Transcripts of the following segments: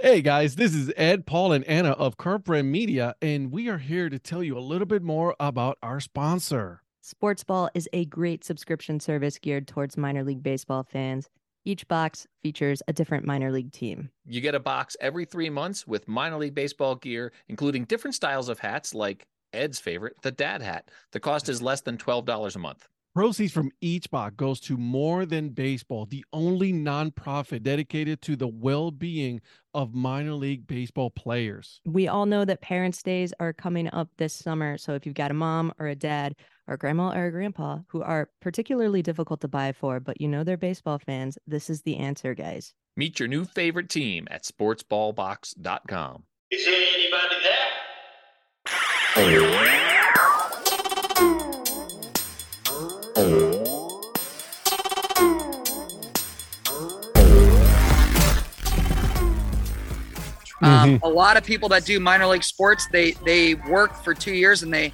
Hey guys, this is Ed, Paul, and Anna of Current Media, and we are here to tell you a little bit more about our sponsor. Sportsball is a great subscription service geared towards minor league baseball fans. Each box features a different minor league team. You get a box every three months with minor league baseball gear, including different styles of hats like Ed's favorite, the dad hat. The cost is less than $12 a month. Proceeds from each box goes to More Than Baseball, the only nonprofit dedicated to the well-being of minor league baseball players. We all know that Parents' Days are coming up this summer. So if you've got a mom or a dad or a grandma or a grandpa who are particularly difficult to buy for, but you know they're baseball fans, this is the answer, guys. Meet your new favorite team at sportsballbox.com. Is there anybody Um, a lot of people that do minor league sports, they they work for two years and they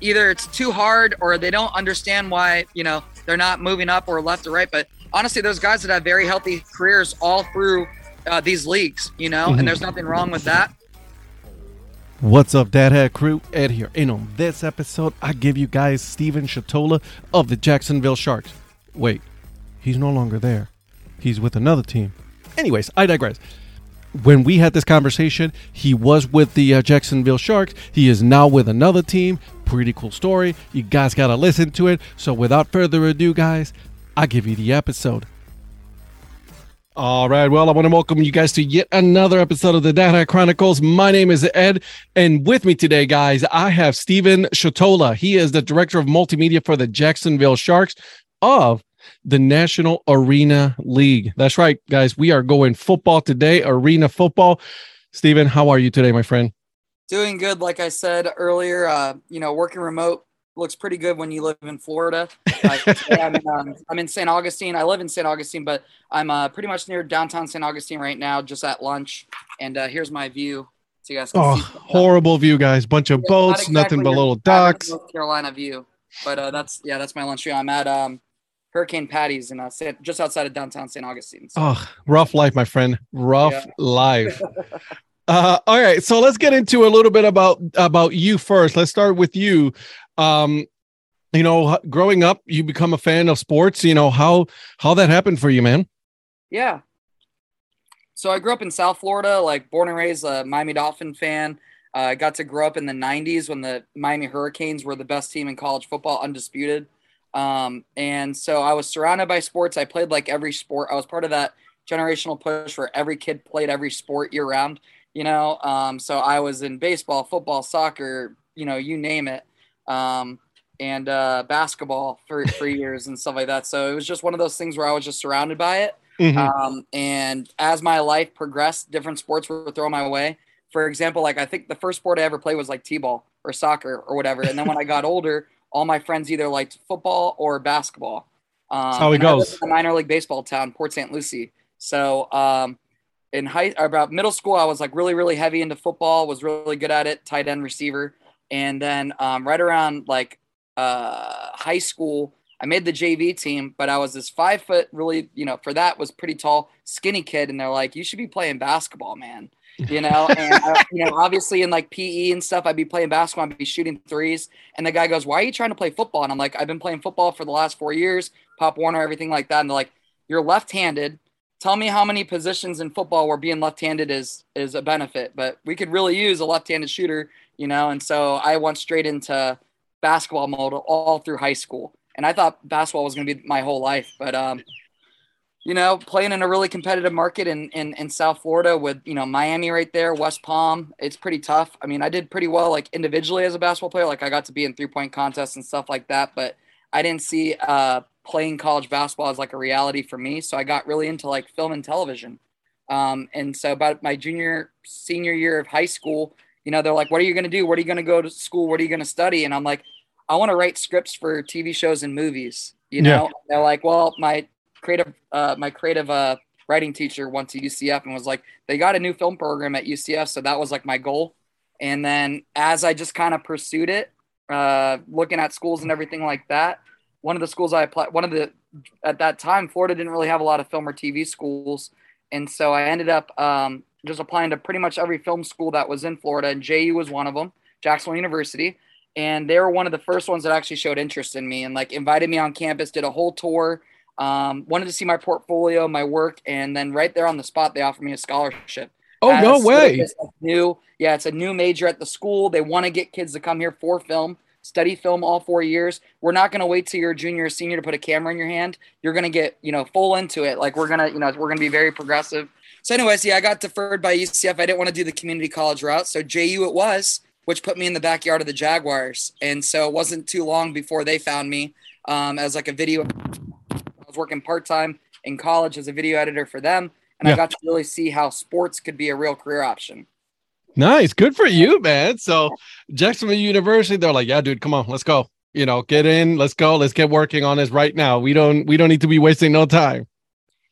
either it's too hard or they don't understand why you know they're not moving up or left or right. But honestly, those guys that have very healthy careers all through uh, these leagues, you know, and there's nothing wrong with that. What's up, Dad Hat Crew? Ed here. And on this episode, I give you guys Steven Shotola of the Jacksonville Sharks. Wait, he's no longer there. He's with another team. Anyways, I digress. When we had this conversation, he was with the uh, Jacksonville Sharks. He is now with another team. Pretty cool story. You guys got to listen to it. So, without further ado, guys, I give you the episode. All right. Well, I want to welcome you guys to yet another episode of the Dad Hat Chronicles. My name is Ed, and with me today, guys, I have Steven Shotola. He is the director of multimedia for the Jacksonville Sharks of the National Arena League. That's right, guys. We are going football today, arena football. Steven, how are you today, my friend? Doing good, like I said earlier. Uh, you know, working remote looks pretty good when you live in Florida. Uh, I'm, in, um, I'm in St. Augustine. I live in St. Augustine, but I'm uh, pretty much near downtown St. Augustine right now, just at lunch. And uh, here's my view, so you guys can Oh, horrible view, guys. Bunch of boats, nothing but little docks. North Carolina view, but uh, that's yeah, that's my lunch view. I'm at um, Hurricane Patty's in uh, San- just outside of downtown St. Augustine. So. Oh, rough life, my friend. Rough Yeah. life. Uh, all right, so let's get into a little bit about about you first. Let's start with you. Um, you know, growing up, you become a fan of sports. You know how how that happened for you, man. Yeah. So I grew up in South Florida, like born and raised a Miami Dolphin fan. Uh, I got to grow up in the 90s when the Miami Hurricanes were the best team in college football, undisputed. Um, and so I was surrounded by sports. I played like every sport. I was part of that generational push where every kid played every sport year round, you know? Um, so I was in baseball, football, soccer, you know, you name it. Um, and uh, basketball for, for years and stuff like that. So it was just one of those things where I was just surrounded by it. Mhm. Um, and as my life progressed, different sports were thrown my way. For example, like I think the first sport I ever played was like t-ball or soccer or whatever. And then when I got older, all my friends either liked football or basketball. Um, how it and I lived goes. a minor league baseball town, Port St. Lucie. So um, in high about middle school, I was like really really heavy into football. Was really good at it, tight end receiver. And then um, right around like uh, high school, I made the JV team, but I was this five foot, really, you know, for that was pretty tall, skinny kid, and they're like, "You should be playing basketball, man." You know, and uh, you know, obviously in like PE and stuff, I'd be playing basketball, I'd be shooting threes, and the guy goes, "Why are you trying to play football?" And I'm like, "I've been playing football for the last four years, Pop Warner, everything like that." And they're like, "You're left-handed." Tell me how many positions in football where being left-handed is is a benefit, but we could really use a left-handed shooter, you know. And so I went straight into basketball mode all through high school and I thought basketball was going to be my whole life. But um, you know, playing in a really competitive market in, in in South Florida with you know Miami right there, West Palm, it's pretty tough. I mean, I did pretty well like individually as a basketball player. Like I got to be in three point contests and stuff like that, but I didn't see uh, playing college basketball as like a reality for me. So I got really into like film and television. Um, and so about my junior senior year of high school, you know, they're like, "What are you going to do? What are you going to go to school? What are you going to study?" And I'm like, "I want to write scripts for TV shows and movies." You Yeah. know, they're like, "Well, my creative, uh, my creative uh, writing teacher went to UCF and was like, they got a new film program at UCF, so that was like my goal." And then as I just kind of pursued it, uh, looking at schools and everything like that, one of the schools I applied, one of the at that time, Florida didn't really have a lot of film or TV schools, and so I ended up um, just applying to pretty much every film school that was in Florida, and JU was one of them, Jacksonville University. And they were one of the first ones that actually showed interest in me and like invited me on campus, did a whole tour, um, wanted to see my portfolio, my work, and then right there on the spot, they offered me a scholarship. Oh As no way! New, yeah, it's a new major at the school. They want to get kids to come here for film, study film all four years. We're not going to wait till you're a junior or senior to put a camera in your hand. You're going to get, you know, full into it. Like we're gonna, you know, we're gonna be very progressive. So, anyways, yeah, I got deferred by UCF. I didn't want to do the community college route, so JU it was, which put me in the backyard of the Jaguars. And so it wasn't too long before they found me um, as like a video. Was working part time in college as a video editor for them, and Yeah. I got to really see how sports could be a real career option. Nice, good for you, man. So Jacksonville University, they're like, yeah, dude, come on, let's go. You know, get in, let's go, let's get working on this right now. We don't, we don't need to be wasting no time.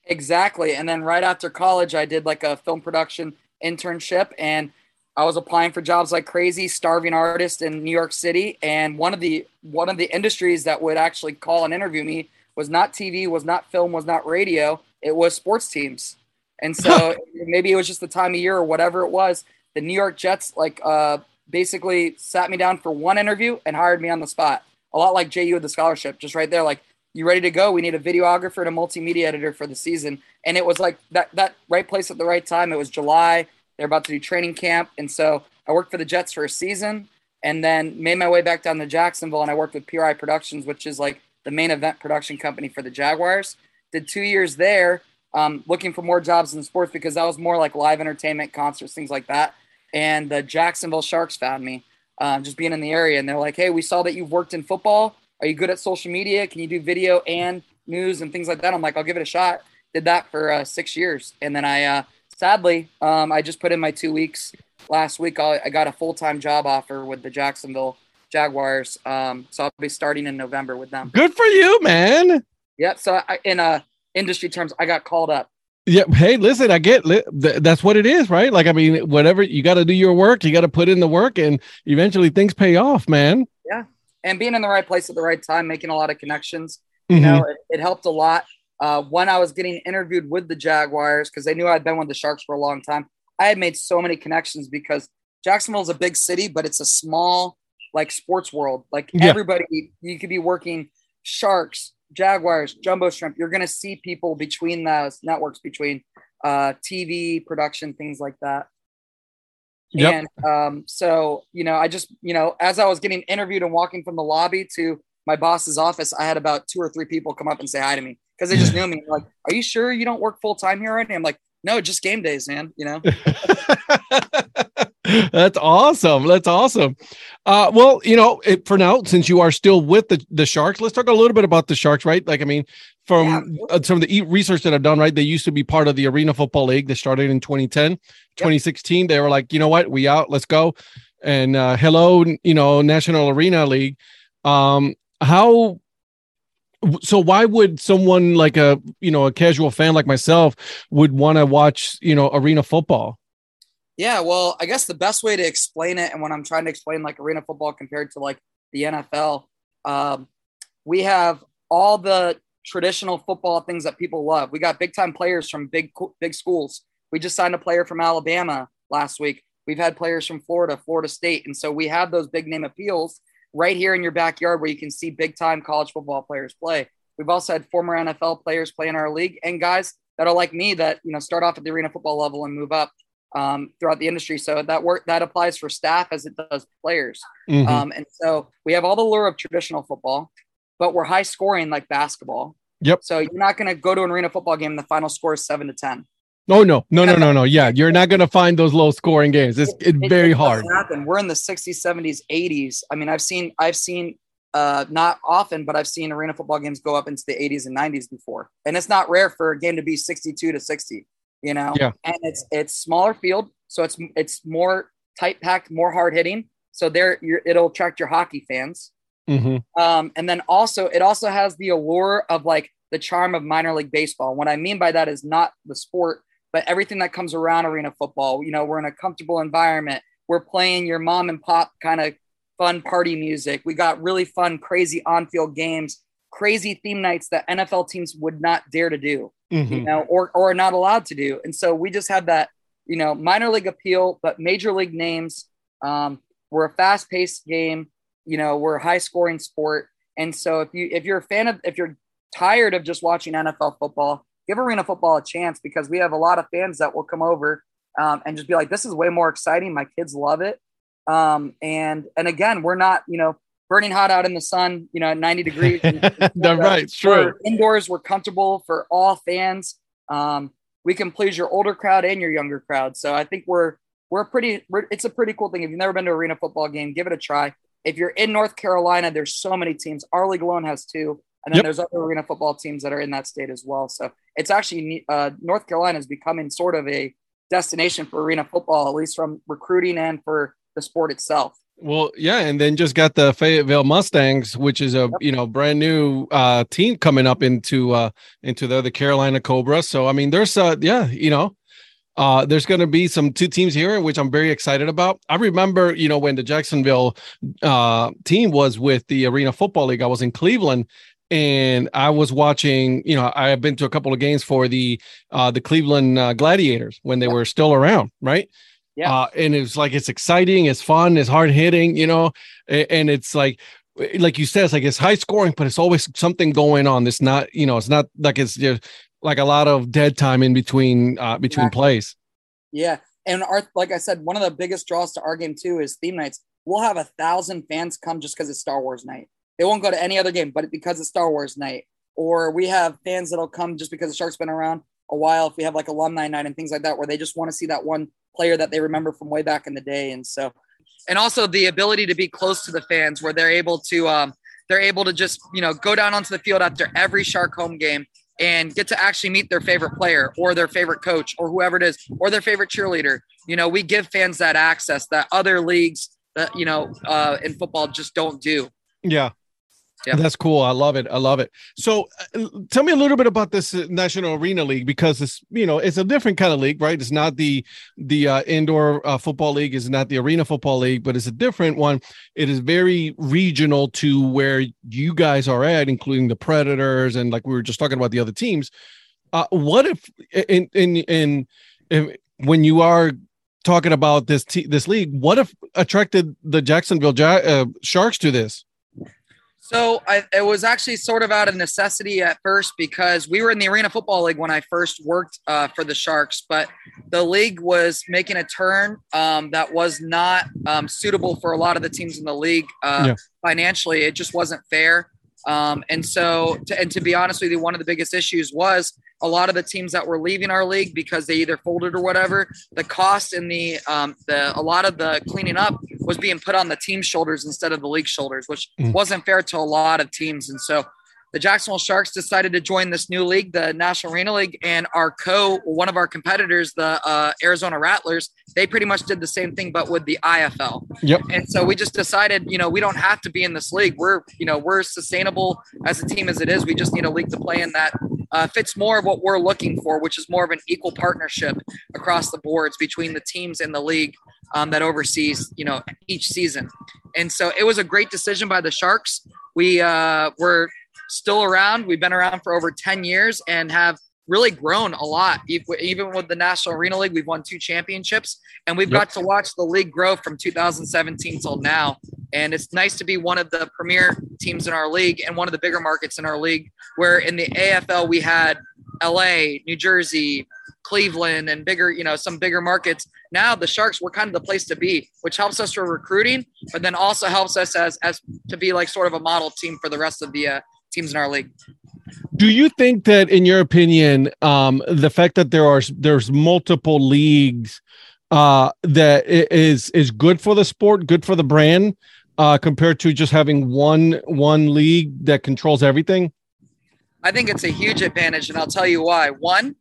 Exactly. And then right after college, I did like a film production internship and I was applying for jobs like crazy, starving artist in New York City. And one of the one of the industries that would actually call and interview me was not TV, was not film, was not radio. It was sports teams. And so maybe it was just the time of year or whatever it was. The New York Jets like uh, basically sat me down for one interview and hired me on the spot. A lot like JU with the scholarship, just right there, like you ready to go? We need a videographer and a multimedia editor for the season. And it was like that that right place at the right time. It was July. They're about to do training camp. And so I worked for the Jets for a season and then made my way back down to Jacksonville and I worked with PRI Productions, which is like the main event production company for the Jaguars. Did two years there, um, looking for more jobs in sports because that was more like live entertainment, concerts, things like that. And the Jacksonville Sharks found me, um, just being in the area. And they're like, hey, we saw that you've worked in football. Are you good at social media? Can you do video and news and things like that? I'm like, I'll give it a shot. Did that for uh, six years. And then I, uh, sadly, um, I just put in my two weeks last week. I got a full time job offer with the Jacksonville Jaguars. Um, so I'll be starting in November with them. Good for you, man. Yep. So I, in uh, industry terms, I got called up. Yeah. Hey, listen, I get li- th- that's what it is, right? Like, I mean, whatever you got to do your work, you got to put in the work, and eventually things pay off, man. Yeah. And being in the right place at the right time, making a lot of connections. You know it, it helped a lot uh, when i was getting interviewed with the jaguars because they knew i'd been with the sharks for a long time i had made so many connections because jacksonville's a big city but it's a small like sports world like Yeah. everybody you could be working sharks jaguars jumbo shrimp you're going to see people between those networks between uh, tv production things like that Yep. and um, so, you know, I just, you know, as I was getting interviewed and walking from the lobby to my boss's office, I had about two or three people come up and say hi to me because they just knew me. Like, are you sure you don't work full time here already? I'm like, no, just game days, man. You know, That's awesome. That's awesome. Uh, well, you know, it, for now, since you are still with the, the Sharks, let's talk a little bit about the Sharks, right? Like, I mean, from uh, some of the research that I've done, right? They used to be part of the Arena Football League. They started in 2010, 2016. They were like, you know what? We out. Let's go. And uh, hello, you know, National Arena League. Um, how so why would someone like a you know a casual fan like myself would want to watch you know arena football yeah. Well, I guess the best way to explain it, and when I'm trying to explain like arena football compared to like the NFL, um, we have all the traditional football things that people love. We got big time players from big big schools. We just signed a player from Alabama last week. We've had players from Florida, Florida State, and so we have those big name appeals right here in your backyard where you can see big time college football players play. We've also had former NFL players play in our league and guys that are like me that you know start off at the arena football level and move up um, throughout the industry. So that work that applies for staff as it does players. Mhm. Um, and so we have all the lure of traditional football, but we're high scoring like basketball. Yep. So you're not going to go to an arena football game and the final score is seven to ten. oh no no no no no yeah you're not gonna find those low scoring games it's, it's It- very it hard Happen. We're in the 60s, 70s, 80s. I mean, I've seen, I've seen, uh, not often, but I've seen arena football games go up into the 80s and 90s before, and it's not rare for a game to be 62 to 60. You know, Yeah. and it's it's smaller field, so it's it's more tight packed, more hard hitting. So there, you're, it'll attract your hockey fans. Mhm. Um, and then also, it also has the allure of like the charm of minor league baseball. What I mean by that is not the sport, but everything that comes around arena football. You know, we're in a comfortable environment. We're playing your mom and pop kind of fun party music. We got really fun, crazy on field games, crazy theme nights that NFL teams would not dare to do, you Mhm. know, or, or are not allowed to do. And so we just had that you know, minor league appeal, but major league names. Um, we're a fast paced game. You know, we're a high scoring sport. And so if you if you're a fan of if you're tired of just watching NFL football, give arena football a chance because we have a lot of fans that will come over um, and just be like, this is way more exciting. My kids love it. Um, and and again, we're not, you know, burning hot out in the sun, you know, at 90 degrees. That's right. True. Indoors, we're comfortable for all fans. Um, we can please your older crowd and your younger crowd. So I think we're we're pretty. We're, it's a pretty cool thing. If you've never been to arena football game, give it a try. If you're in North Carolina, there's so many teams. Our league alone has two, and then yep. there's other arena football teams that are in that state as well. So it's actually uh, North Carolina is becoming sort of a destination for arena football, at least from recruiting and for the sport itself. Well, yeah, and then just got the Fayetteville Mustangs, which is a you know brand new uh, team coming up into uh, into the, the Carolina Cobra. So I mean, there's uh yeah, you know, uh, there's going to be some two teams here, which I'm very excited about. I remember, you know, when the Jacksonville uh, team was with the Arena Football League, I was in Cleveland, and I was watching. You know, I have been to a couple of games for the uh, the Cleveland uh, Gladiators when they were still around, right? Yeah. Uh, and it's like it's exciting, it's fun, it's hard hitting, you know, and, and it's like like you said, it's like it's high scoring, but it's always something going on. It's not, you know, it's not like it's just like a lot of dead time in between uh between plays. Yeah. And our like I said, one of the biggest draws to our game too is theme nights. We'll have a thousand fans come just because it's Star Wars night. They won't go to any other game, but because it's Star Wars night. Or we have fans that'll come just because the Sharks been around a while. If we have like alumni night and things like that, where they just want to see that one player that they remember from way back in the day. And so, and also the ability to be close to the fans where they're able to, um, they're able to just, you know, go down onto the field after every Shark home game and get to actually meet their favorite player or their favorite coach or whoever it is or their favorite cheerleader. You know, we give fans that access that other leagues that, you know, uh, in football just don't do. Yeah. Yeah. That's cool. I love it. I love it. So, uh, tell me a little bit about this uh, National Arena League because it's you know it's a different kind of league, right? It's not the the uh, indoor uh, football league, it's not the arena football league, but it's a different one. It is very regional to where you guys are at, including the Predators and like we were just talking about the other teams. Uh, what if in in in, in when you are talking about this t- this league, what if attracted the Jacksonville ja- uh, Sharks to this? So I, it was actually sort of out of necessity at first because we were in the Arena Football League when I first worked uh, for the Sharks, but the league was making a turn um, that was not um, suitable for a lot of the teams in the league uh, yeah. financially. It just wasn't fair. Um, and so, to, and to be honest with you, one of the biggest issues was a lot of the teams that were leaving our league because they either folded or whatever, the cost and the um, the a lot of the cleaning up was being put on the team's shoulders instead of the league shoulders, which mm. wasn't fair to a lot of teams. And so the Jacksonville Sharks decided to join this new league, the National Arena League, and our co, one of our competitors, the uh, Arizona Rattlers, they pretty much did the same thing, but with the IFL. Yep. And so we just decided, you know, we don't have to be in this league. We're, you know, we're sustainable as a team as it is. We just need a league to play in that uh, fits more of what we're looking for, which is more of an equal partnership across the boards between the teams in the league um, that oversees, you know, each season. And so it was a great decision by the Sharks. We uh, were still around. We've been around for over 10 years and have really grown a lot. Even with the National Arena League, we've won two championships and we've yep. got to watch the league grow from 2017 till now. And it's nice to be one of the premier teams in our league and one of the bigger markets in our league, where in the AFL we had LA, New Jersey, Cleveland, and bigger, you know, some bigger markets. Now the Sharks were kind of the place to be, which helps us for recruiting, but then also helps us as as to be like sort of a model team for the rest of the uh, teams in our league. Do you think that, in your opinion, um, the fact that there are there's multiple leagues uh, that is is good for the sport, good for the brand, uh, compared to just having one one league that controls everything? I think it's a huge advantage, and I'll tell you why. One,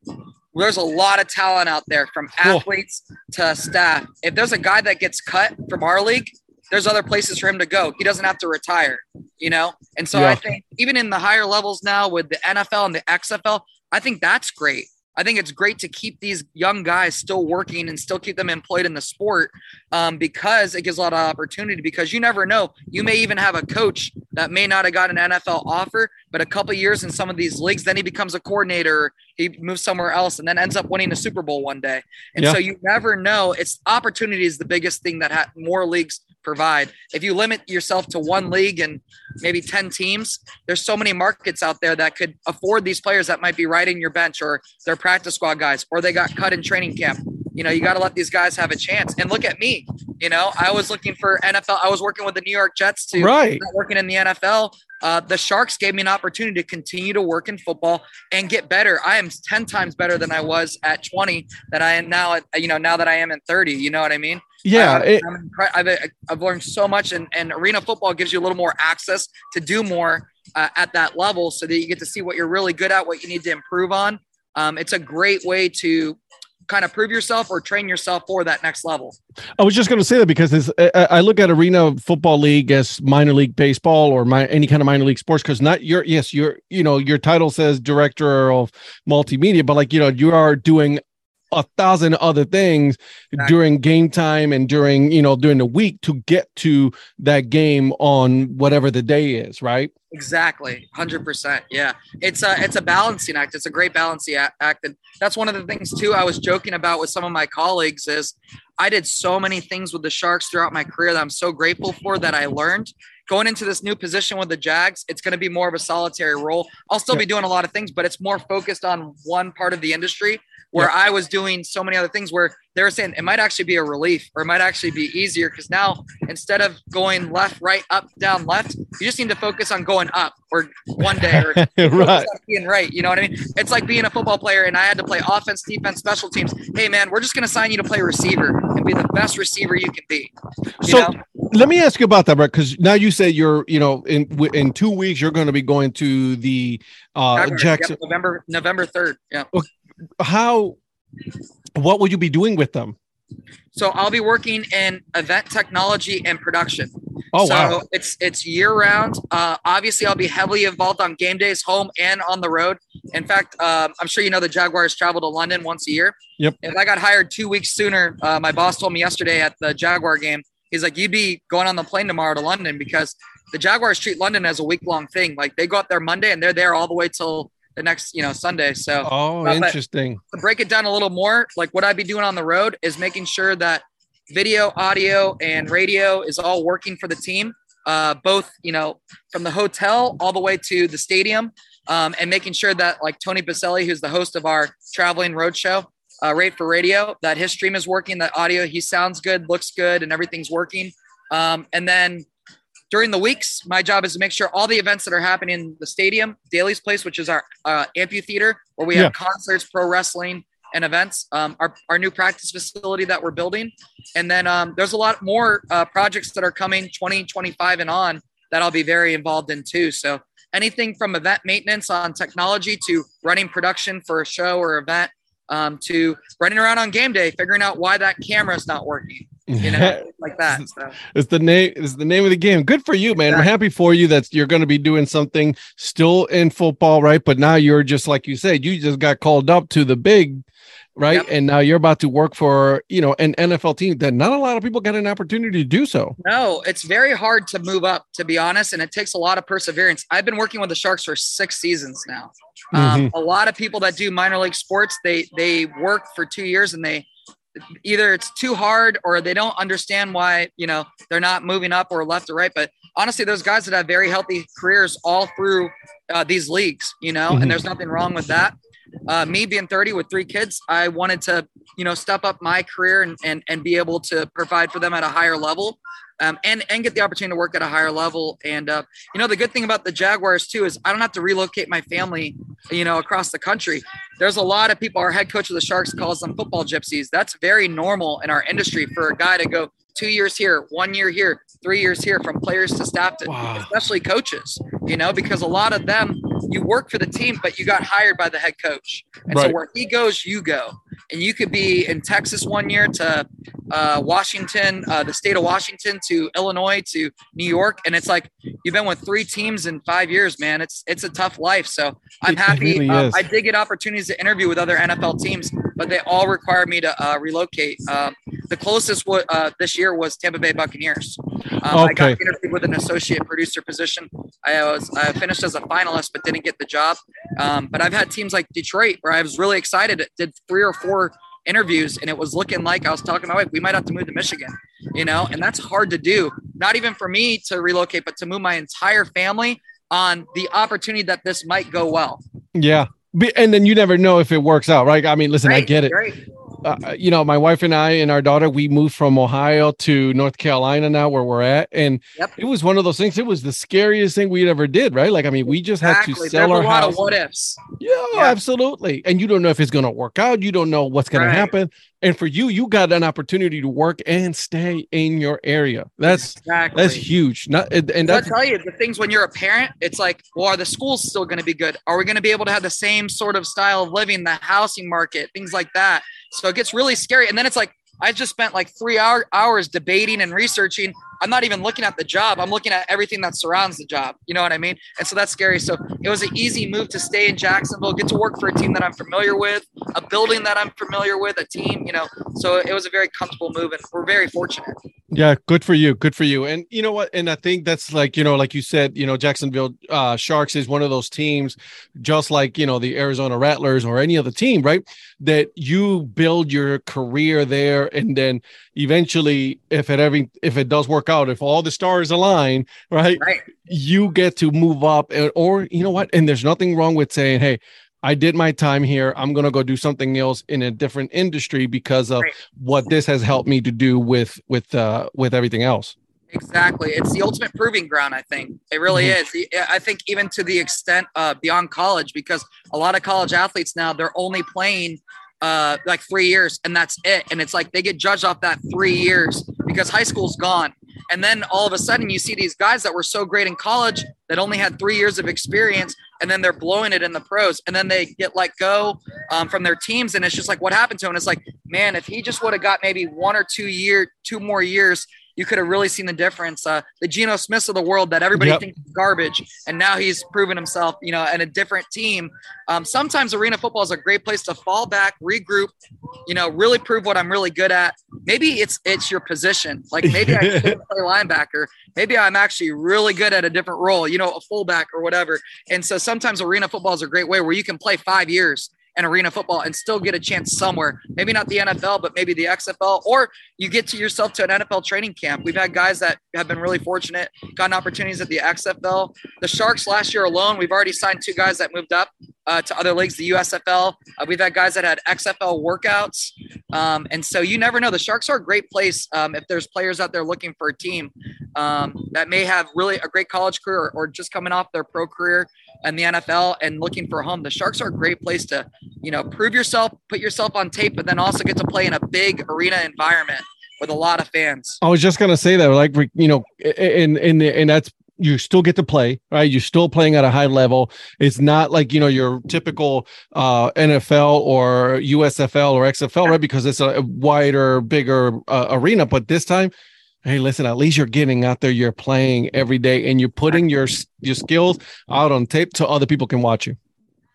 there's a lot of talent out there from athletes cool. to staff. If there's a guy that gets cut from our league, there's other places for him to go. He doesn't have to retire, you know? And so yeah. I think even in the higher levels now with the NFL and the XFL, I think that's great I think it's great to keep these young guys still working and still keep them employed in the sport um, because it gives a lot of opportunity. Because you never know, you may even have a coach that may not have got an NFL offer, but a couple years in some of these leagues, then he becomes a coordinator, he moves somewhere else, and then ends up winning a Super Bowl one day. And Yeah. so you never know. It's opportunity is the biggest thing that ha- more leagues provide. If you limit yourself to one league and maybe 10 teams, there's so many markets out there that could afford these players that might be riding your bench or they're practice squad guys or they got cut in training camp. You know, you got to let these guys have a chance. And look at me. You know, I was looking for NFL. I was working with the New York Jets to Right. working in the NFL. Uh, the Sharks gave me an opportunity to continue to work in football and get better. I am 10 times better than I was at 20 that I am now at, you know, now that I am at 30, you know what I mean? Yeah. I, it- I've, I've learned so much and, and arena football gives you a little more access to do more uh, at that level so that you get to see what you're really good at, what you need to improve on. Um, it's a great way to kind of prove yourself or train yourself for that next level. I was just going to say that because I, I look at Arena Football League as minor league baseball or my, any kind of minor league sports because not your yes your you know your title says director of multimedia, but like you know you are doing a thousand other things Exactly. during game time and during you know during the week to get to that game on whatever the day is, right? Exactly, hundred percent. Yeah, it's a it's a balancing act. It's a great balancing act, and that's one of the things too. I was joking about with some of my colleagues is I did so many things with the Sharks throughout my career that I'm so grateful for that I learned. Going into this new position with the Jags, it's going to be more of a solitary role. I'll still be doing a lot of things, but it's more focused on one part of the industry. Where I was doing so many other things, where they were saying it might actually be a relief or it might actually be easier because now instead of going left, right, up, down, left, you just need to focus on going up or one day or right. being right. You know what I mean? It's like being a football player and I had to play offense, defense, special teams. Hey man, we're just gonna sign you to play receiver and be the best receiver you can be. You So know? let me ask you about that, Brett, because now you say you're, you know, in in two weeks you're going to be going to the uh Jaguars, yep, November November third. Yeah. How, what will you be doing with them? So I'll be working in event technology and production. Oh so wow, it's it's year round. Uh, obviously, I'll be heavily involved on game days, home and on the road. In fact, um, I'm sure you know the Jaguars travel to London once a year. Yep. If I got hired two weeks sooner, uh, my boss told me yesterday at the Jaguar game, he's like, "You'd be going on the plane tomorrow to London because the Jaguars treat London as a week long thing. Like they go up there Monday and they're there all the way till the next, you know, Sunday. So oh interesting. to break it down a little more, like what I'd be doing on the road is making sure that video, audio, and radio is all working for the team. Uh, both, you know, from the hotel all the way to the stadium, um, and making sure that like Tony Boselli, who's the host of our traveling road show, uh, Rate for Radio, that his stream is working, that audio, he sounds good, looks good, and everything's working. Um, and then during the weeks, my job is to make sure all the events that are happening in the stadium, Daily's Place, which is our uh, amphitheater, where we have Yeah. concerts, pro wrestling, and events, um, our, our new practice facility that we're building. And then um, there's a lot more uh, projects that are coming 2025 and on that I'll be very involved in too. So anything from event maintenance on technology to running production for a show or event um, to running around on game day, figuring out why that camera's not working, you know, like that. So. it's the name is the name of the game. Good for you, man. I'm happy for you that you're going to be doing something still in football, right? But now you're just like you said, you just got called up to the big, right? Yep. And now you're about to work for you know an NFL team that not a lot of people get an opportunity to do so. No, it's very hard to move up, to be honest, and it takes a lot of perseverance. I've been working with the Sharks for six seasons now. Um, a lot of people that do minor league sports, they they work for two years and they either it's too hard or they don't understand why you know they're not moving up or left or right. But honestly, there's guys that have very healthy careers all through uh, these leagues, you know, Mhm. and there's nothing wrong with that. Uh, me being 30 with three kids, I wanted to, you know, step up my career and, and, and be able to provide for them at a higher level um, and, and get the opportunity to work at a higher level. And, uh, you know, the good thing about the Jaguars too, is I don't have to relocate my family, you know, across the country. There's a lot of people, our head coach of the Sharks calls them football gypsies. That's very normal in our industry for a guy to go two years here, one year here, three years here from players to staff to Wow. especially coaches, you know, because a lot of them you work for the team, but you got hired by the head coach. And so where he goes, you go. And you could be in Texas one year to uh, Washington, uh, the state of Washington to Illinois to New York. And it's like you've been with three teams in five years, man. It's it's a tough life. So I'm happy. really um. I did get opportunities to interview with other NFL teams, but they all required me to uh, relocate. Um, the closest wa- uh, this year was Tampa Bay Buccaneers. Um, I got interviewed with an associate producer position. I was I finished as a finalist, but didn't get the job. Um, but I've had teams like Detroit where I was really excited. Did three or four interviews, and it was looking like I was talking to my wife. We might have to move to Michigan, you know, and that's hard to do. Not even for me to relocate, but to move my entire family on the opportunity that this might go well. Yeah. And then you never know if it works out, right? I mean, listen, I get it. Right. Uh, you know, my wife and I and our daughter, we moved from Ohio to North Carolina now where we're at. And Yep. it was one of those things. It was the scariest thing we ever did, right? Like, I mean, we just had Exactly. to There's sell a our lot house. of what ifs. yeah, Yeah. absolutely. And you don't know if it's going to work out. You don't know what's going Right. to happen. And for you, you got an opportunity to work and stay in your area. That's exactly. that's huge. Not and, and I'll tell you the things when you're a parent, it's like, well, are the schools still going to be good? Are we going to be able to have the same sort of style of living, the housing market, things like that? So it gets really scary. And then it's like, I just spent like three hour, hours debating and researching. I'm not even looking at the job. I'm looking at everything that surrounds the job. You know what I mean? And so that's scary. So it was an easy move to stay in Jacksonville, get to work for a team that I'm familiar with, a building that I'm familiar with, a team, you know. So it was a very comfortable move and we're very fortunate. Yeah, good for you. Good for you. And you know what? And I think that's like, you know, like you said, you know, Jacksonville uh Sharks is one of those teams, just like, you know, the Arizona Rattlers or any other team, right? That you build your career there and then eventually if it every if it does work out, if all the stars align, right? Right. You get to move up and, or you know what? And there's nothing wrong with saying, hey, I did my time here. I'm gonna go do something else in a different industry because of Right. what this has helped me to do with with uh with everything else. Exactly. It's the ultimate proving ground, I think. It really Mhm. is. I think even to the extent uh, beyond college, because a lot of college athletes now, they're only playing uh, like three years and that's it. And it's like they get judged off that three years because high school's gone. And then all of a sudden you see these guys that were so great in college that only had three years of experience and then they're blowing it in the pros and then they get let go um, from their teams. And it's just like, what happened to him? It's like, man, if he just would have got maybe one or two year, two more years, you could have really seen the difference. Uh, the Geno Smiths of the world that everybody Yep. thinks is garbage, and now he's proven himself, you know, in a different team. Um, sometimes arena football is a great place to fall back, regroup, you know, really prove what I'm really good at. Maybe it's it's your position. Like maybe I shouldn't play linebacker. Maybe I'm actually really good at a different role, you know, a fullback or whatever. And so sometimes arena football is a great way where you can play five years in arena football and still get a chance somewhere. Maybe not the NFL, but maybe the XFL, or you get to yourself to an NFL training camp. We've had guys that have been really fortunate, gotten opportunities at the XFL. The Sharks last year alone, we've already signed two guys that moved up uh, to other leagues, the USFL. Uh, we've had guys that had XFL workouts. Um, and so you never know. The Sharks are a great place um, if there's players out there looking for a team um, that may have really a great college career or, or just coming off their pro career in the NFL and looking for a home. The Sharks are a great place to, you know, prove yourself, put yourself on tape, but then also get to play in a big arena environment with a lot of fans. I was just gonna say that, like you know, and and and that's you still get to play, right? You're still playing at a high level. It's not like you know your typical uh, NFL or USFL or XFL, right? Because it's a wider, bigger uh, arena. But this time, hey, listen, at least you're getting out there, you're playing every day, and you're putting your your skills out on tape so other people can watch you.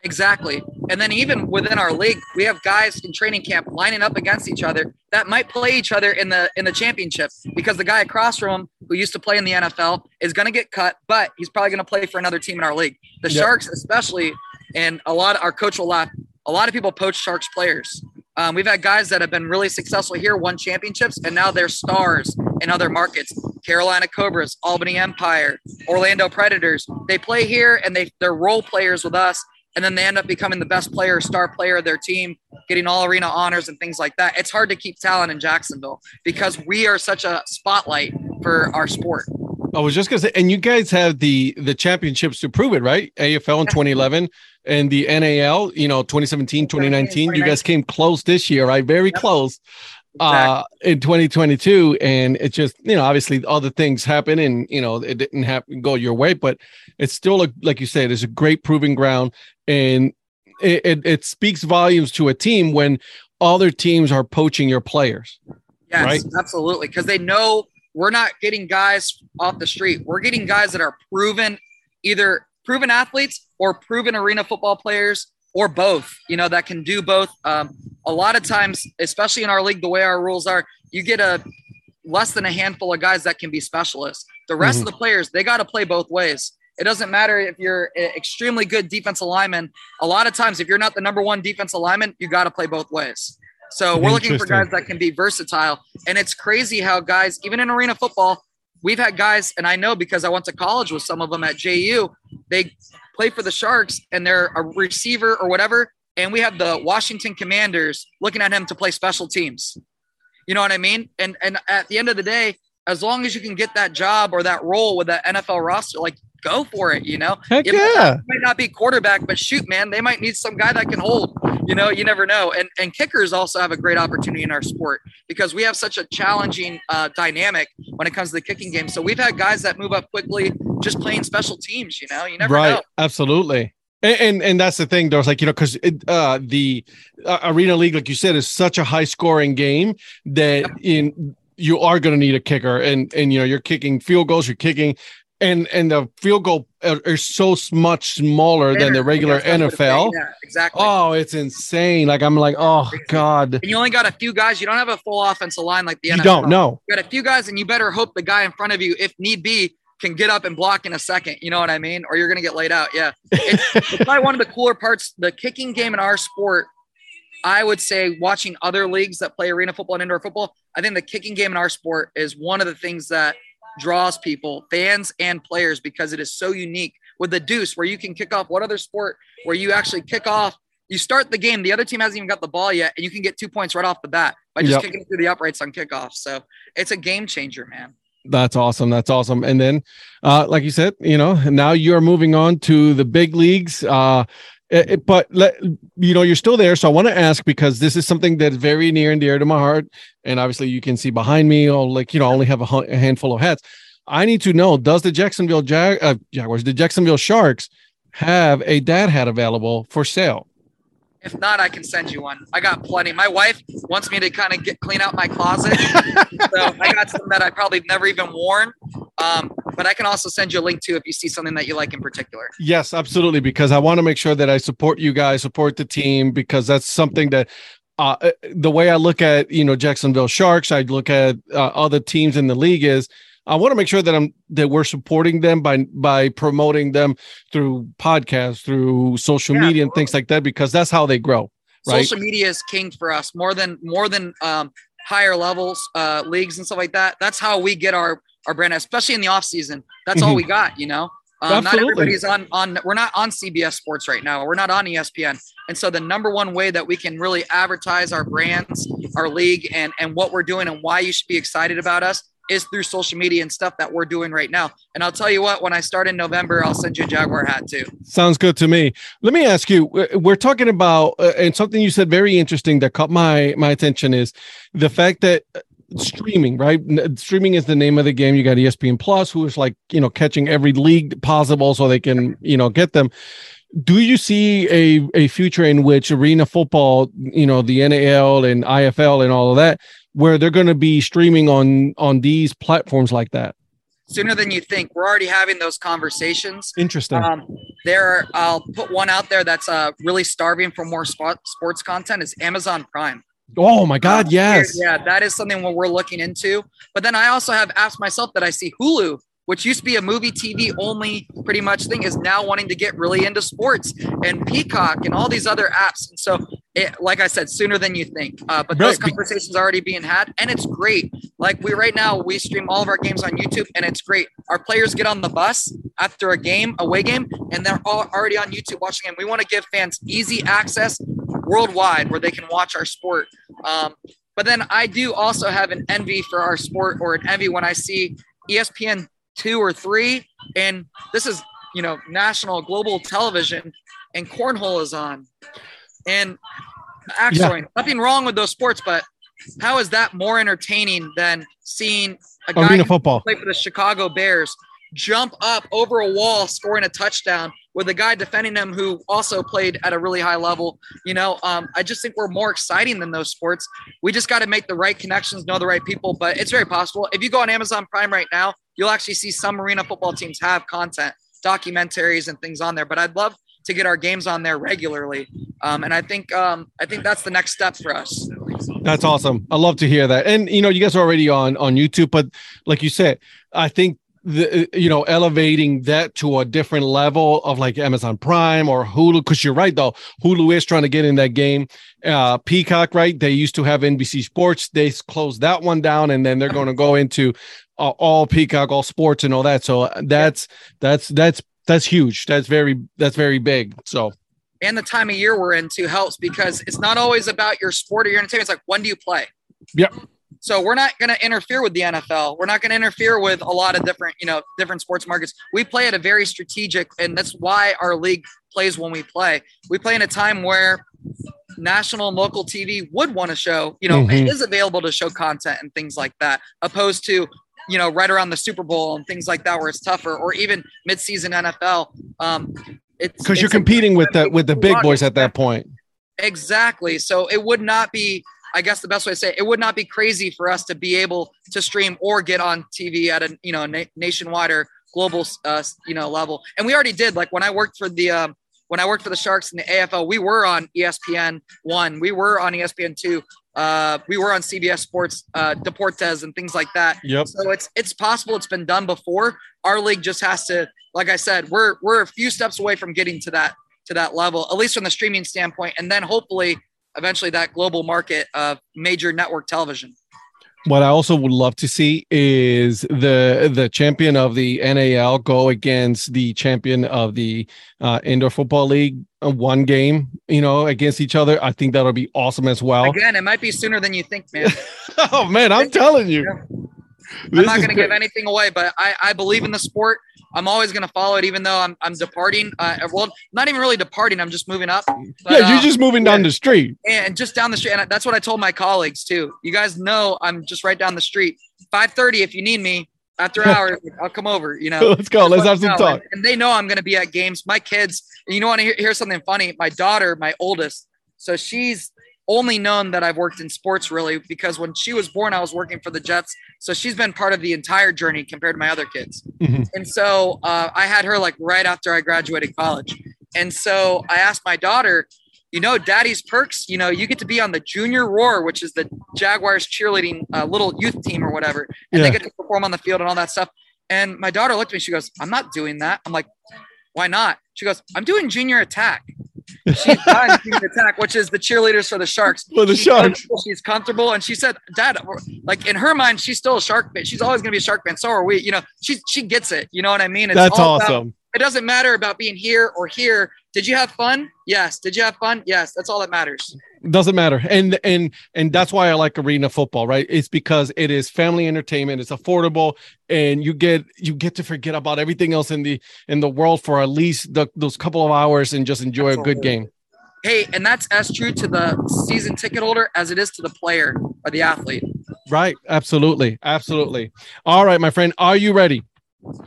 Exactly. And then even within our league, we have guys in training camp lining up against each other that might play each other in the in the championship because the guy across from him who used to play in the NFL is going to get cut, but he's probably going to play for another team in our league. The Yep. Sharks, especially, and a lot of our coach will laugh. A lot of people poach Sharks players. Um, we've had guys that have been really successful here, won championships, and now they're stars in other markets. Carolina Cobras, Albany Empire, Orlando Predators. They play here and they they're role players with us, and then they end up becoming the best player, star player of their team, getting all arena honors and things like that. It's hard to keep talent in Jacksonville because we are such a spotlight for our sport. I was just gonna say, and you guys have the the championships to prove it, right? AFL in 2011 and the NAL, you know, 2017, 2019. You guys came close this year, right? Very Yep. close uh in 2022 and it just you know obviously other things happen and you know it didn't happen go your way but it's still a, like you said it's a great proving ground and it, it, it speaks volumes to a team when other teams are poaching your players Yes, Right. absolutely. Because they know we're not getting guys off the street. We're getting guys that are proven, either proven athletes or proven arena football players or both, you know, that can do both. Um, a lot of times, especially in our league, the way our rules are, you get a less than a handful of guys that can be specialists. The rest Mhm. of the players, they got to play both ways. It doesn't matter if you're an extremely good defensive lineman. A lot of times, if you're not the number one defensive lineman, you got to play both ways. So we're looking for guys that can be versatile. And it's crazy how guys, even in arena football, we've had guys, and I know because I went to college with some of them at JU, they play for the Sharks and they're a receiver or whatever. And we have the Washington Commanders looking at him to play special teams. You know what I mean? And and at the end of the day, as long as you can get that job or that role with that NFL roster, like go for it. You know, Heck it might yeah. not- might not be quarterback, but shoot, man, they might need some guy that can hold. You know, you never know. And and kickers also have a great opportunity in our sport because we have such a challenging uh, dynamic when it comes to the kicking game. So we've had guys that move up quickly just playing special teams. You know, you never right know. absolutely and, and and that's the thing there's like you know because uh the uh, arena league like you said is such a high scoring game that in you are going to need a kicker and and you know you're kicking field goals you're kicking and and the field goal uh, are, are so much smaller than the regular That's what I was gonna nfl. Yeah, exactly. oh it's insane like i'm like oh god And you only got a few guys. You don't have a full offensive line like the NFL. you don't know You got a few guys, and you better hope the guy in front of you, if need be, can get up and block in a second. You know what I mean? Or you're gonna get laid out. Yeah, it's, it's probably one of the cooler parts. The kicking game in our sport, I would say, watching other leagues that play arena football and indoor football, I think the kicking game in our sport is one of the things that draws people, fans and players, because it is so unique. With the deuce, where you can kick off. What other sport where you actually kick off? You start the game, the other team hasn't even got the ball yet, and you can get two points right off the bat by just Yep. kicking through the uprights on kickoff. So it's a game changer, man. That's awesome. That's awesome. And then, uh, like you said, you know, now you're moving on to the big leagues. Uh, it- it- but let, you know, you're still there. So I want to ask because this is something that's very near and dear to my heart. And obviously, you can see behind me, oh, like you know, I only have a, a handful of hats. I need to know: Does the Jacksonville Jag- uh, Jaguars, the Jacksonville Sharks, have a dad hat available for sale? If not, I can send you one. I got plenty. My wife wants me to kind of get clean out my closet, so I got some that I probably never even worn. Um, but I can also send you a link too if you see something that you like in particular. Yes, absolutely. Because I want to make sure that I support you guys, support the team, because that's something that uh, uh, the way I look at you know Jacksonville Sharks, I look at uh, other teams in the league is I want to make sure that I'm that we're supporting them by by promoting them through podcasts, through social Yeah, media, and things like that, because that's how they grow. Right. Social media is king for us more than more than um, higher levels uh, leagues and stuff like that. That's how we get our our brand, especially in the off season. That's all Mhm. we got, you know. Um, not everybody's on on. We're not on CBS Sports right now. We're not on ESPN. And so the number one way that we can really advertise our brands, our league, and and what we're doing and why you should be excited about us is through social media and stuff that we're doing right now. And I'll tell you what, when I start in November, I'll send you a Jaguar hat too. Sounds good to me. Let me ask you: We're talking about, uh, and something you said very interesting that caught my my attention is the fact that uh, streaming, right? Streaming is the name of the game. You got ESPN Plus, who is like you know catching every league possible so they can you know get them. Do you see a a future in which arena football, you know, the NAL and IFL and all of that, where they're going to be streaming on on these platforms like that? Sooner than you think. We're already having those conversations. Interesting. Um, there, are, I'll put one out there that's uh, really starving for more sport, sports content is Amazon Prime. oh my God! Uh, Yes. Yeah, that is something what we're looking into. But then I also have asked myself that I see Hulu, which used to be a movie TV only pretty much thing, is now wanting to get really into sports and Peacock and all these other apps. And so, it, like I said, sooner than you think. Uh, but those Right, conversations are already being had, and it's great. Like we right now, we stream all of our games on YouTube, and it's great. Our players get on the bus after a game, away game, and they're all already on YouTube watching it. We want to give fans easy access worldwide where they can watch our sport. Um, but then I do also have an envy for our sport or an envy when I see ESPN two or three, and this is you know national global television, and cornhole is on, and actually nothing wrong with those sports, but how is that more entertaining than seeing a guy Arena who football. play for the Chicago Bears jump up over a wall, scoring a touchdown with a guy defending him who also played at a really high level. You know, um, I just think we're more exciting than those sports. We just got to make the right connections, know the right people, but it's very possible. If you go on Amazon Prime right now, you'll actually see some arena football teams have content, documentaries, and things on there. But I'd love to get our games on there regularly, um, and I think um, I think that's the next step for us. That's awesome. I love to hear that. And you know, you guys are already on on YouTube, but like you said, I think the you know elevating that to a different level of like Amazon Prime or Hulu because you're right though Hulu is trying to get in that game. Uh, Peacock, right? They used to have NBC Sports. They closed that one down, and then they're going to go into uh, all Peacock, all sports, and all that. So that's that's that's that's huge. That's very that's very big. So and the time of year we're in into helps because it's not always about your sport or your entertainment. It's like when do you play? Yep. So we're not going to interfere with the NFL. We're not going to interfere with a lot of different, you know, different sports markets. We play at a very strategic, and that's why our league plays when we play. We play in a time where national and local TV would want to show, you know, Mhm. it is available to show content and things like that, opposed to, you know, right around the Super Bowl and things like that where it's tougher, or even midseason NFL. Um, it's because you're competing with the with the big boys at that point. Exactly. So it would not be, I guess the best way to say it, it would not be crazy for us to be able to stream or get on TV at a you know na- nationwide or global uh, you know level. And we already did. Like when I worked for the um, when I worked for the Sharks in the AFL, we were on ESPN one, we were on ESPN two, uh, we were on CBS Sports, uh, Deportes, and things like that. Yep. So it's it's possible. It's been done before. Our league just has to, like I said, we're we're a few steps away from getting to that to that level, at least from the streaming standpoint, and then hopefully eventually that global market of major network television. What I also would love to see is the the champion of the NAL go against the champion of the uh, indoor football league, uh, one game, you know, against each other. I think that'll be awesome as well. Again, it might be sooner than you think, man. oh man, I'm telling you, I'm not going to give anything away, but I, I believe in the sport. I'm always going to follow it, even though I'm, I'm departing. Uh, well, not even really departing. I'm just moving up. But, yeah, you're uh, just moving down yeah. the street. and just down the street. And that's what I told my colleagues too. You guys know I'm just right down the street. 5:30 if you need me after hours, I'll come over. You know. Let's go. Let's have some know. talk. And, and they know I'm going to be at games. My kids, you know, want to hear, hear something funny? My daughter, my oldest, so she's only known that I've worked in sports really because when she was born, I was working for the Jets. So she's been part of the entire journey compared to my other kids. Mhm. And so uh, I had her like right after I graduated college. And so I asked my daughter, you know, daddy's perks, you know, you get to be on the junior roar, which is the Jaguars cheerleading uh, little youth team or whatever. And Yeah. they get to perform on the field and all that stuff. And my daughter looked at me, she goes, I'm not doing that. I'm like, why not? She goes, I'm doing junior attack. She's done junior attack, which is the cheerleaders for the Sharks. For the She's Sharks. comfortable, She's comfortable. And she said, Dad, like in her mind, she's still a Shark fan. She's always going to be a Shark fan. So are we. You know, she, she gets it. You know what I mean? It's That's all about- awesome. it doesn't matter about being here or here. Did you have fun? Yes. Did you have fun? Yes. That's all that matters. doesn't matter and and and that's why i like arena football right it's because it is family entertainment it's affordable and you get you get to forget about everything else in the in the world for at least the, those couple of hours and just enjoy a good game Hey, and that's as true to the season ticket holder as it is to the player or the athlete. right absolutely absolutely all right my friend are you ready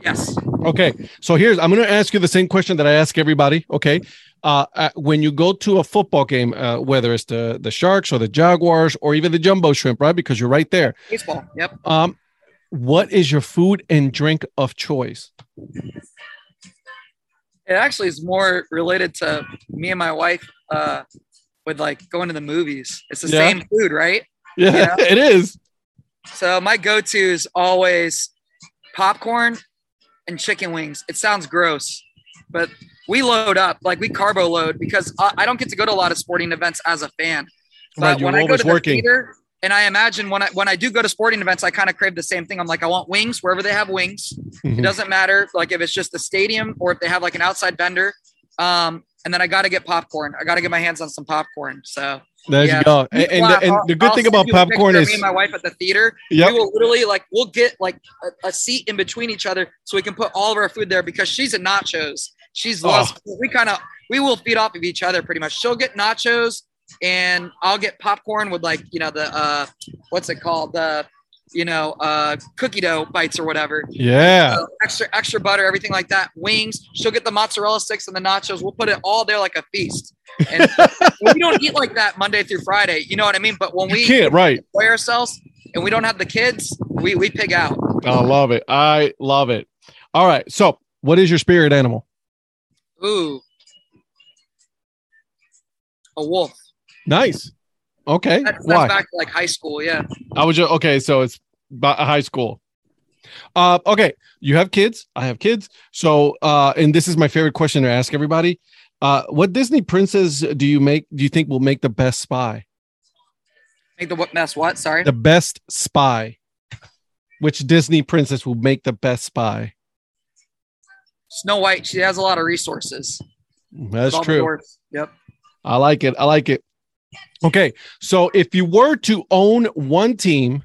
Yes. okay so here's i'm going to ask you the same question that i ask everybody okay uh, uh when you go to a football game uh, whether it's the the sharks or the jaguars or even the jumbo shrimp right because you're right there Baseball. Yep. um what is your food and drink of choice It actually is more related to me and my wife uh, with like going to the movies. It's the Yeah. same food, right? Yeah, Yeah. it is. So my go-to is always popcorn and chicken wings. It sounds gross, but we load up like we carbo load because I, I don't get to go to a lot of sporting events as a fan. But Right, when I go to the working. theater, and I imagine when I when I do go to sporting events, I kind of crave the same thing. I'm like, I want wings wherever they have wings. It Mhm. doesn't matter like if it's just the stadium or if they have like an outside vendor. Um, and then I got to get popcorn. I got to get my hands on some popcorn. So There yeah. you go. And, and, the, and the good I'll thing about popcorn is, me and my wife at the theater. yep, We will literally like we'll get like a, a seat in between each other so we can put all of our food there because she's at nachos. She's loves we kind of we will feed off of each other pretty much. She'll get nachos and I'll get popcorn with like you know the uh what's it called the you know, uh, cookie dough bites or whatever. Yeah. Uh, extra extra butter, everything like that. Wings. She'll get the mozzarella sticks and the nachos. We'll put it all there like a feast. And we don't eat like that Monday through Friday. You know what I mean? But when we can't, right. enjoy ourselves and we don't have the kids, we we pig out. I love it. I love it. All right. So, what is your spirit animal? Ooh, a wolf. Nice. Okay. That's, that's Why? back to like high school. Yeah. I was just okay. So it's high school. Uh, okay. You have kids. I have kids. So, uh, and this is my favorite question to ask everybody. Uh, what Disney princess do you make? Do you think will make the best spy? Make the what mess? What? Sorry. The best spy. Which Disney princess will make the best spy? Snow White. She has a lot of resources. That's With all the true. Yep. I like it. I like it. Okay. So if you were to own one team,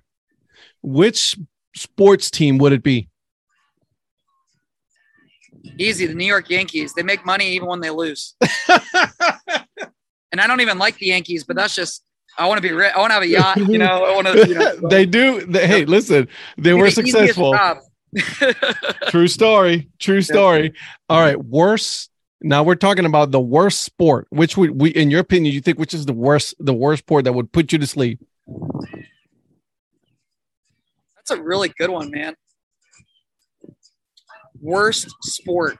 which sports team would it be? Easy. The New York Yankees. They make money even when they lose. And I don't even like the Yankees, but that's just. I want to be rich. I want to have a yacht. You know. I want to. You know, they do. They, hey, listen, they were the successful. True story. True story. All right. Worst. Now we're talking about the worst sport. Which would we, in your opinion, you think which is the worst, the worst sport that would put you to sleep? That's a really good one, man. Worst sport.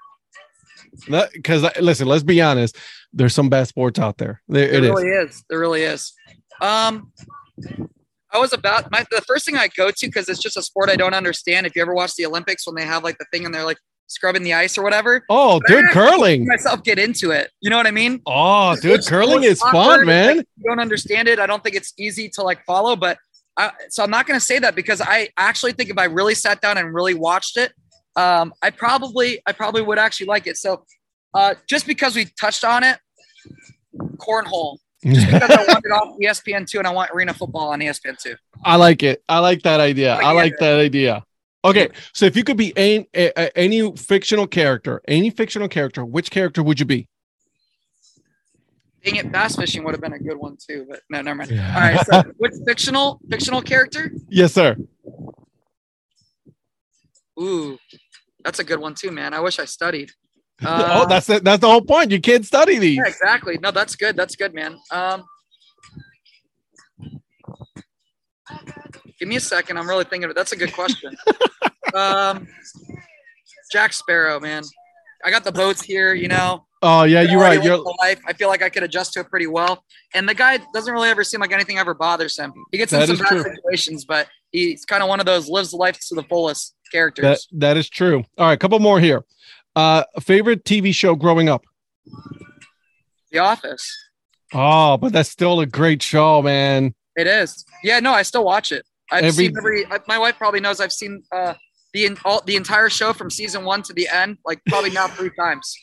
Because listen, let's be honest. There's some bad sports out there. There There it is. really is. There really is. Um, I was about my the first thing I go to because it's just a sport I don't understand. If you ever watch the Olympics when they have like the thing and they're like scrubbing the ice or whatever, Oh, dude, curling. myself get into it. You know what I mean? Oh, dude, It's- curling it's is fun, man. like, you don't understand it. I don't think it's easy to like follow, but I, so I'm not going to say that because I actually think if I really sat down and really watched it, um, I probably I probably would actually like it. So uh, just because we touched on it, cornhole. Just because I want it off ESPN two and I want arena football on ESPN two. I like it. I like that idea. I I like that idea. Okay, so if you could be any, any fictional character, any fictional character, which character would you be? Dang it, bass fishing would have been a good one too, but no, never mind. Yeah. All right, so which fictional fictional character? Yes, sir. Ooh, that's a good one too, man. I wish I studied. Uh, oh, that's it. That's the whole point. You can't study these. Yeah, exactly. No, that's good. That's good, man. Um, give me a second. I'm really thinking of it. That's a good question. um, Jack Sparrow, man. I got the boats here, you know. Oh, yeah, you're right. You're life. I feel like I could adjust to it pretty well. And the guy doesn't really ever seem like anything ever bothers him. He gets in some bad true. situations, but he's kind of one of those lives life to the fullest characters. that. That is true. All right, a couple more here. Uh, favorite TV show growing up. the Office. Oh, but that's still a great show, man. It is. Yeah, no, I still watch it. I've Every- seen every. My wife probably knows I've seen uh, the all, the entire show from season one to the end, like probably now three times.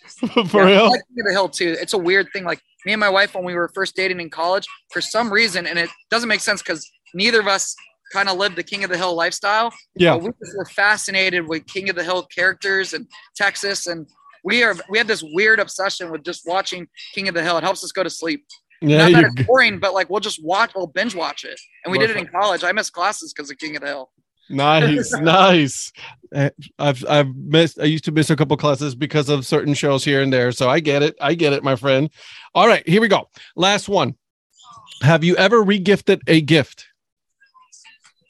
For Yeah, real. like King of the Hill too. It's a weird thing. Like me and my wife, when we were first dating in college, for some reason, and it doesn't make sense because neither of us kind of lived the King of the Hill lifestyle. Yeah. We just were fascinated with King of the Hill characters and Texas, and we are we had this weird obsession with just watching King of the Hill. It helps us go to sleep. Yeah, Not that it's boring, but like we'll just watch, we'll binge watch it, and we did it in college. I missed classes because of King of the Hill. nice, nice. Uh, I've I've missed. I used to miss a couple classes because of certain shows here and there. So I get it. I get it, my friend. All right, here we go. Last one. Have you ever regifted a gift?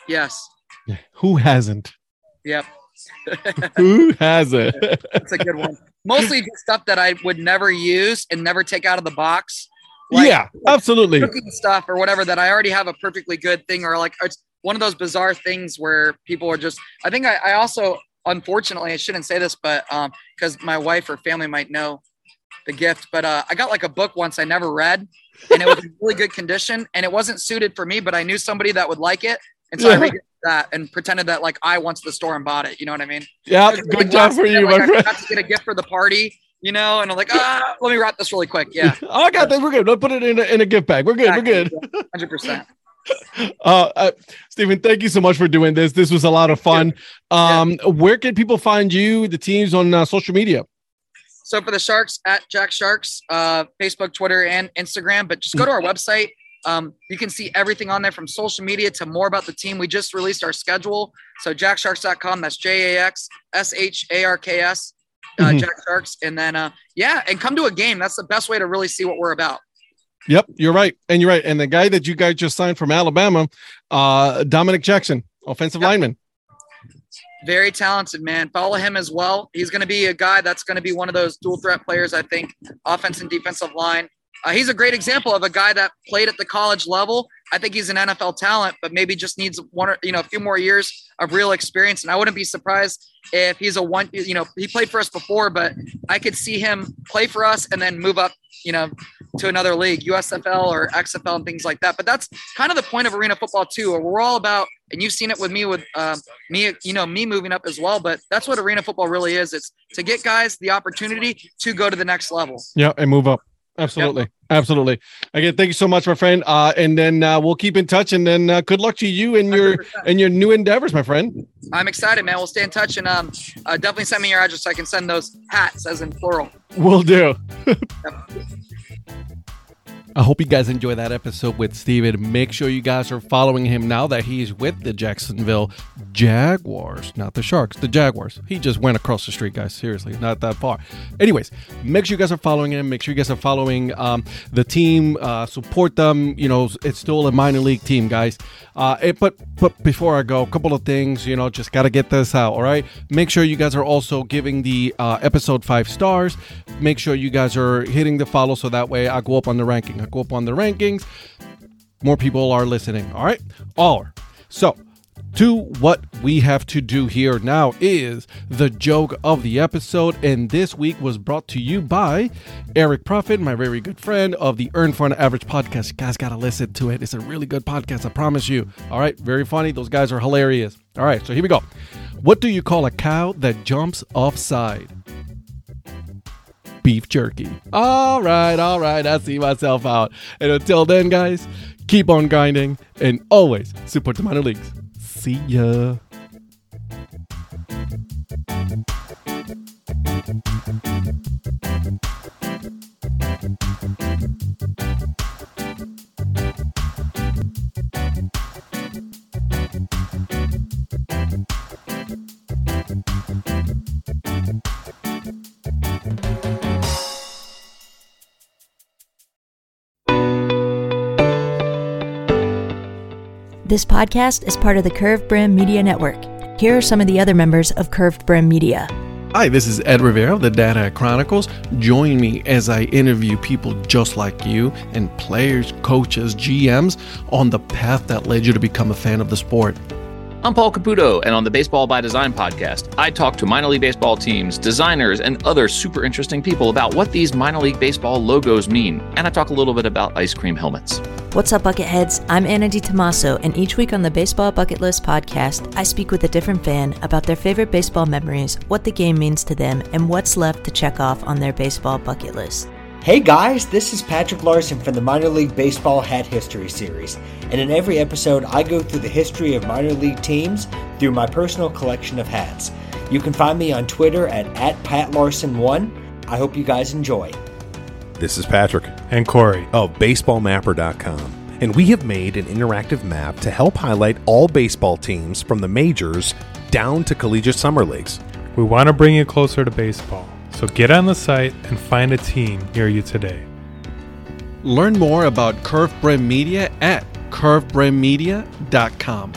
Yes. Who hasn't? Yep. Who hasn't? That's a good one. Mostly just stuff that I would never use and never take out of the box. Like, yeah, absolutely. Cooking stuff or whatever that I already have a perfectly good thing, or like it's one of those bizarre things where people are just. I think I, I also, unfortunately, I shouldn't say this, but um, because my wife or family might know the gift, but uh, I got like a book once I never read, and it was in really good condition, and it wasn't suited for me, but I knew somebody that would like it, and so I Yeah. read that and pretended that like I went to the store and bought it. You know what I mean? Yeah, good job for you, my I friend. got to get a gift for the party, you know, and I'm like, ah, let me wrap this really quick. Yeah, Oh, I got this. We're good. Let's put it in a, in a gift bag. We're good. We're good. hundred percent. Uh, uh, Steven, thank you so much for doing this. This was a lot of fun. Um, where can people find you, the teams on uh, social media? So for the Sharks at Jax Sharks, uh, Facebook, Twitter, and Instagram. But just go to our website, Um, you can see everything on there from social media to more about the team. We just released our schedule. So jaxsharks.com. That's J A X S H A R K S. Uh, Mhm. Jax Sharks, and then uh, yeah, and come to a game. That's the best way to really see what we're about. Yep, you're right, and you're right. And the guy that you guys just signed from Alabama, uh, Dominic Jackson, offensive Yep. lineman. Very talented man. Follow him as well. He's going to be a guy that's going to be one of those dual threat players. I think offense and defensive line. Uh, he's a great example of a guy that played at the college level. I think he's an NFL talent, but maybe just needs one or you know a few more years of real experience. And I wouldn't be surprised if he's a one. You know, he played for us before, but I could see him play for us and then move up. You know, to another league, USFL or XFL and things like that. But that's kind of the point of arena football too. We're all about, and you've seen it with me with um, me, you know, me moving up as well. But that's what arena football really is. It's to get guys the opportunity to go to the next level. Yeah, and move up. Absolutely, absolutely. Again, thank you so much, my friend. Uh, and then uh, we'll keep in touch. And then uh, good luck to you and your 100%. and your new endeavors, my friend. I'm excited, man. We'll stay in touch and um, uh, definitely send me your address so I can send those hats, as in plural. We'll do. I hope you guys enjoy that episode with Steven. Make sure you guys are following him now that he's with the Jacksonville Jaguars, not the Sharks, the Jaguars. He just went across the street, guys. Seriously, not that far. Anyways, make sure you guys are following him. Make sure you guys are following um, the team. Uh, support them. You know, it's still a minor league team, guys. Uh, it, but but before I go, a couple of things. You know, just gotta get this out. All right. Make sure you guys are also giving the uh, episode five stars. Make sure you guys are hitting the follow so that way I go up on the ranking. I go up on the rankings. More people are listening. All right. All. So to what we have to do here now is the joke of the episode, and this week was brought to you by Eric Prophet, my very good friend of the Earn for an Average podcast. You guys gotta listen to it. It's a really good podcast, I promise you. All right, very funny. Those guys are hilarious. All right, so here we go. What do you call a cow that jumps offside? Beef jerky. All right, all right. I see myself out. And until then, guys, keep on grinding and always support the minor leagues. See euh, ya. This podcast is part of the Curved Brim Media Network. Here are some of the other members of Curved Brim Media. Hi, this is Ed Rivera of the Dad Hat Chronicles. Join me as I interview people just like you and players, coaches, GMs on the path that led you to become a fan of the sport. I'm Paul Caputo, and on the Baseball by Design podcast, I talk to minor league baseball teams, designers, and other super interesting people about what these minor league baseball logos mean. And I talk a little bit about ice cream helmets. What's up, Bucketheads? I'm Anna Di DiTomaso, and each week on the Baseball Bucket List podcast, I speak with a different fan about their favorite baseball memories, what the game means to them, and what's left to check off on their baseball bucket list. Hey guys, this is Patrick Larson from the Minor League Baseball Hat History Series, and in every episode I go through the history of minor league teams through my personal collection of hats. You can find me on Twitter at, at PatLarson1. I hope you guys enjoy. This is Patrick and Corey. of BaseballMapper.com, and we have made an interactive map to help highlight all baseball teams from the majors down to collegiate summer leagues. We want to bring you closer to baseball, so get on the site and find a team near you today. Learn more about Curve Brim Media at curvebrimmedia.com.